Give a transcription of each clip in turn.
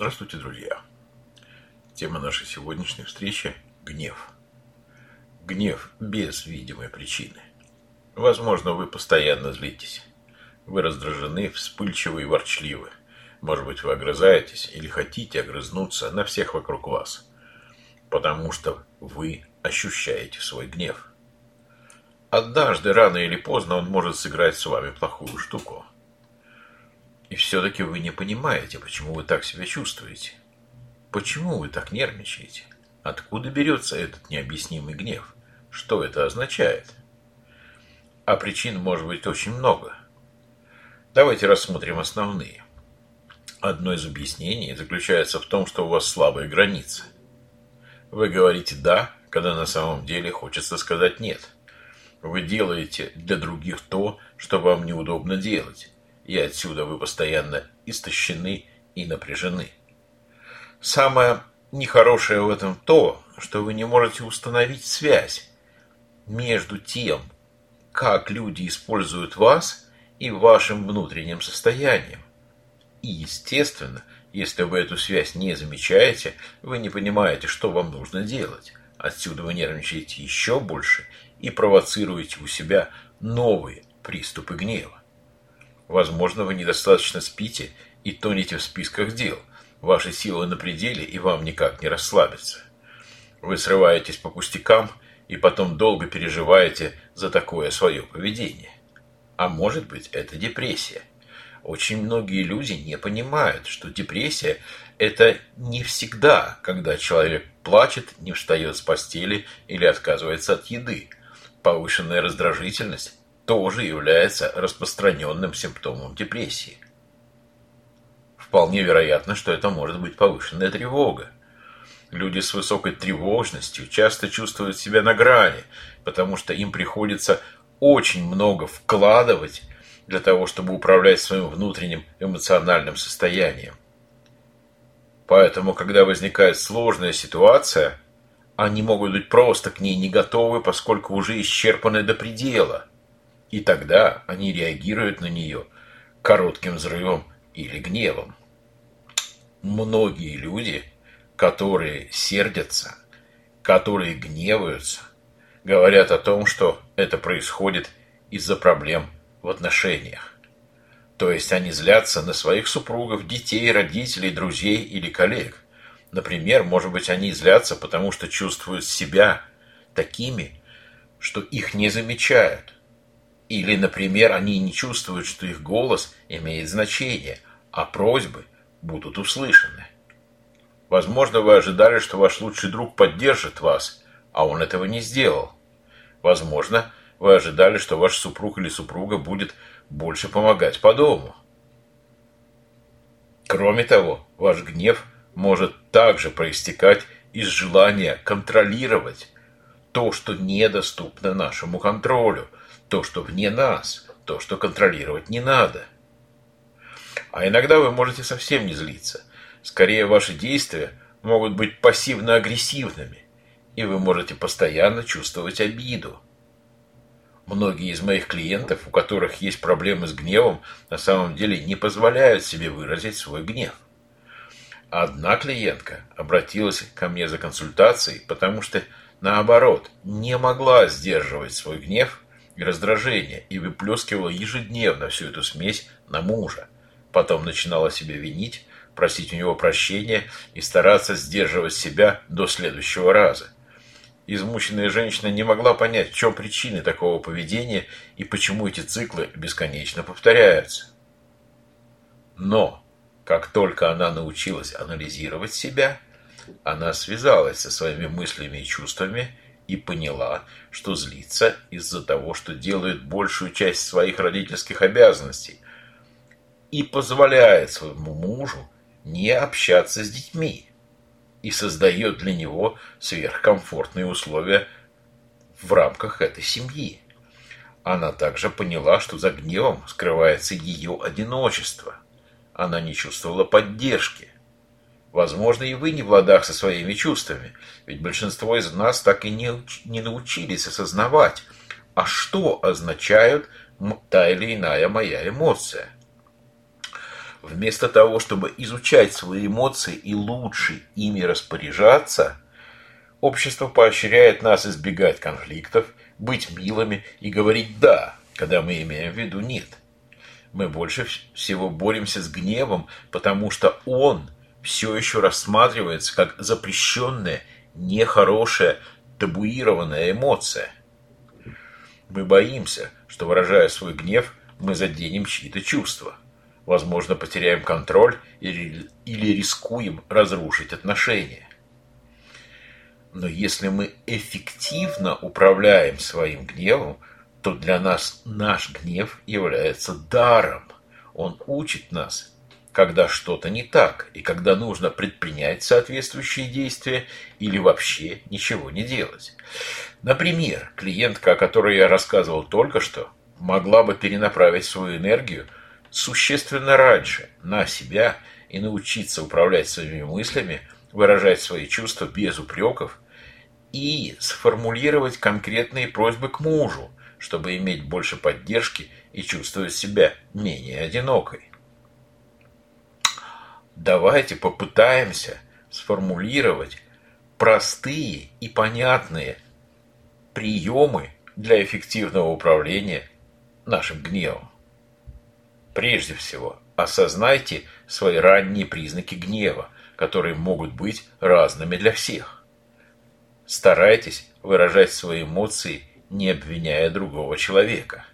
Здравствуйте, друзья! Тема нашей сегодняшней встречи – гнев. Гнев без видимой причины. Возможно, вы постоянно злитесь. Вы раздражены, вспыльчивы и ворчливы. Может быть, вы огрызаетесь или хотите огрызнуться на всех вокруг вас, потому что вы ощущаете свой гнев. Однажды, рано или поздно, он может сыграть с вами плохую штуку. И все-таки вы не понимаете, почему вы так себя чувствуете. Почему вы так нервничаете? Откуда берется этот необъяснимый гнев? Что это означает? А причин может быть очень много. Давайте рассмотрим основные. Одно из объяснений заключается в том, что у вас слабые границы. Вы говорите «да», когда на самом деле хочется сказать «нет». Вы делаете для других то, что вам неудобно делать и отсюда вы постоянно истощены и напряжены. Самое нехорошее в этом то, что вы не можете установить связь между тем, как люди используют вас и вашим внутренним состоянием. И, естественно, если вы эту связь не замечаете, вы не понимаете, что вам нужно делать. Отсюда вы нервничаете еще больше и провоцируете у себя новые приступы гнева. Возможно, вы недостаточно спите и тонете в списках дел. Ваши силы на пределе, и вам никак не расслабиться. Вы срываетесь по пустякам и потом долго переживаете за такое свое поведение. А может быть, это депрессия. Очень многие люди не понимают, что депрессия – это не всегда, когда человек плачет, не встает с постели или отказывается от еды. Повышенная раздражительность тоже является распространенным симптомом депрессии. Вполне вероятно, что это может быть повышенная тревога. Люди с высокой тревожностью часто чувствуют себя на грани, потому что им приходится очень много вкладывать для того, чтобы управлять своим внутренним эмоциональным состоянием. Поэтому, когда возникает сложная ситуация, они могут быть просто к ней не готовы, поскольку уже исчерпаны до предела – и тогда они реагируют на нее коротким взрывом или гневом. Многие люди, которые сердятся, которые гневаются, говорят о том, что это происходит из-за проблем в отношениях. То есть они злятся на своих супругов, детей, родителей, друзей или коллег. Например, может быть, они злятся, потому что чувствуют себя такими, что их не замечают – или, например, они не чувствуют, что их голос имеет значение, а просьбы будут услышаны. Возможно, вы ожидали, что ваш лучший друг поддержит вас, а он этого не сделал. Возможно, вы ожидали, что ваш супруг или супруга будет больше помогать по дому. Кроме того, ваш гнев может также проистекать из желания контролировать то, что недоступно нашему контролю – то, что вне нас, то, что контролировать не надо. А иногда вы можете совсем не злиться. Скорее, ваши действия могут быть пассивно-агрессивными, и вы можете постоянно чувствовать обиду. Многие из моих клиентов, у которых есть проблемы с гневом, на самом деле не позволяют себе выразить свой гнев. Одна клиентка обратилась ко мне за консультацией, потому что, наоборот, не могла сдерживать свой гнев и раздражение и выплескивала ежедневно всю эту смесь на мужа. Потом начинала себя винить, просить у него прощения и стараться сдерживать себя до следующего раза. Измученная женщина не могла понять, в чем причины такого поведения и почему эти циклы бесконечно повторяются. Но, как только она научилась анализировать себя, она связалась со своими мыслями и чувствами и поняла, что злится из-за того, что делает большую часть своих родительских обязанностей и позволяет своему мужу не общаться с детьми и создает для него сверхкомфортные условия в рамках этой семьи. Она также поняла, что за гневом скрывается ее одиночество. Она не чувствовала поддержки. Возможно, и вы не в ладах со своими чувствами, ведь большинство из нас так и не, не научились осознавать, а что означает та или иная моя эмоция. Вместо того, чтобы изучать свои эмоции и лучше ими распоряжаться, общество поощряет нас избегать конфликтов, быть милыми и говорить «да», когда мы имеем в виду «нет». Мы больше всего боремся с гневом, потому что он все еще рассматривается как запрещенная, нехорошая, табуированная эмоция. Мы боимся, что, выражая свой гнев, мы заденем чьи-то чувства. Возможно, потеряем контроль или, или рискуем разрушить отношения. Но если мы эффективно управляем своим гневом, то для нас наш гнев является даром. Он учит нас, когда что-то не так, и когда нужно предпринять соответствующие действия или вообще ничего не делать. Например, клиентка, о которой я рассказывал только что, могла бы перенаправить свою энергию существенно раньше на себя и научиться управлять своими мыслями, выражать свои чувства без упреков и сформулировать конкретные просьбы к мужу, чтобы иметь больше поддержки и чувствовать себя менее одинокой. Давайте попытаемся сформулировать простые и понятные приемы для эффективного управления нашим гневом. Прежде всего, осознайте свои ранние признаки гнева, которые могут быть разными для всех. Старайтесь выражать свои эмоции не обвиняя другого человека.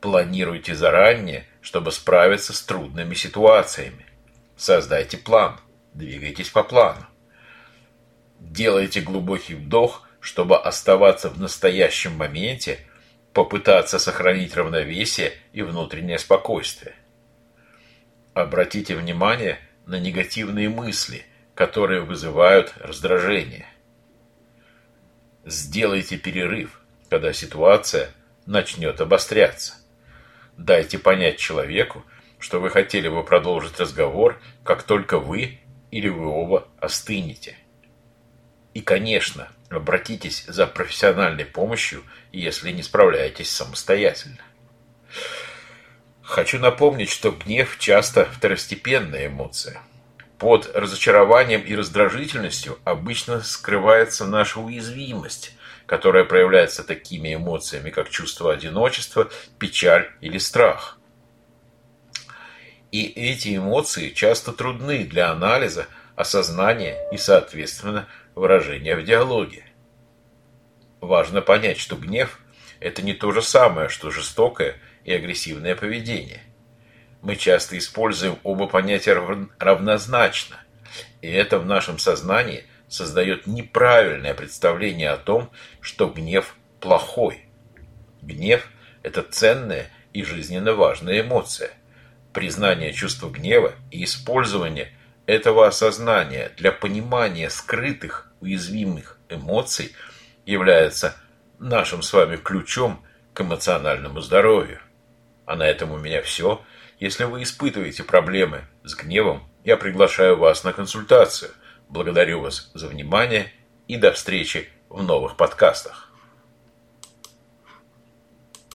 Планируйте заранее, чтобы справиться с трудными ситуациями. Создайте план, двигайтесь по плану. Делайте глубокий вдох, чтобы оставаться в настоящем моменте, попытаться сохранить равновесие и внутреннее спокойствие. Обратите внимание на негативные мысли, которые вызывают раздражение. Сделайте перерыв, когда ситуация начнет обостряться. Дайте понять человеку, что вы хотели бы продолжить разговор, как только вы или вы оба остынете. И, конечно, обратитесь за профессиональной помощью, если не справляетесь самостоятельно. Хочу напомнить, что гнев часто второстепенная эмоция – под разочарованием и раздражительностью обычно скрывается наша уязвимость, которая проявляется такими эмоциями, как чувство одиночества, печаль или страх. И эти эмоции часто трудны для анализа, осознания и, соответственно, выражения в диалоге. Важно понять, что гнев – это не то же самое, что жестокое и агрессивное поведение – мы часто используем оба понятия равнозначно, и это в нашем сознании создает неправильное представление о том, что гнев плохой. Гнев – это ценная и жизненно важная эмоция. Признание чувства гнева и использование этого осознания для понимания скрытых уязвимых эмоций является нашим с вами ключом к эмоциональному здоровью. А на этом у меня все – если вы испытываете проблемы с гневом, я приглашаю вас на консультацию. Благодарю вас за внимание и до встречи в новых подкастах.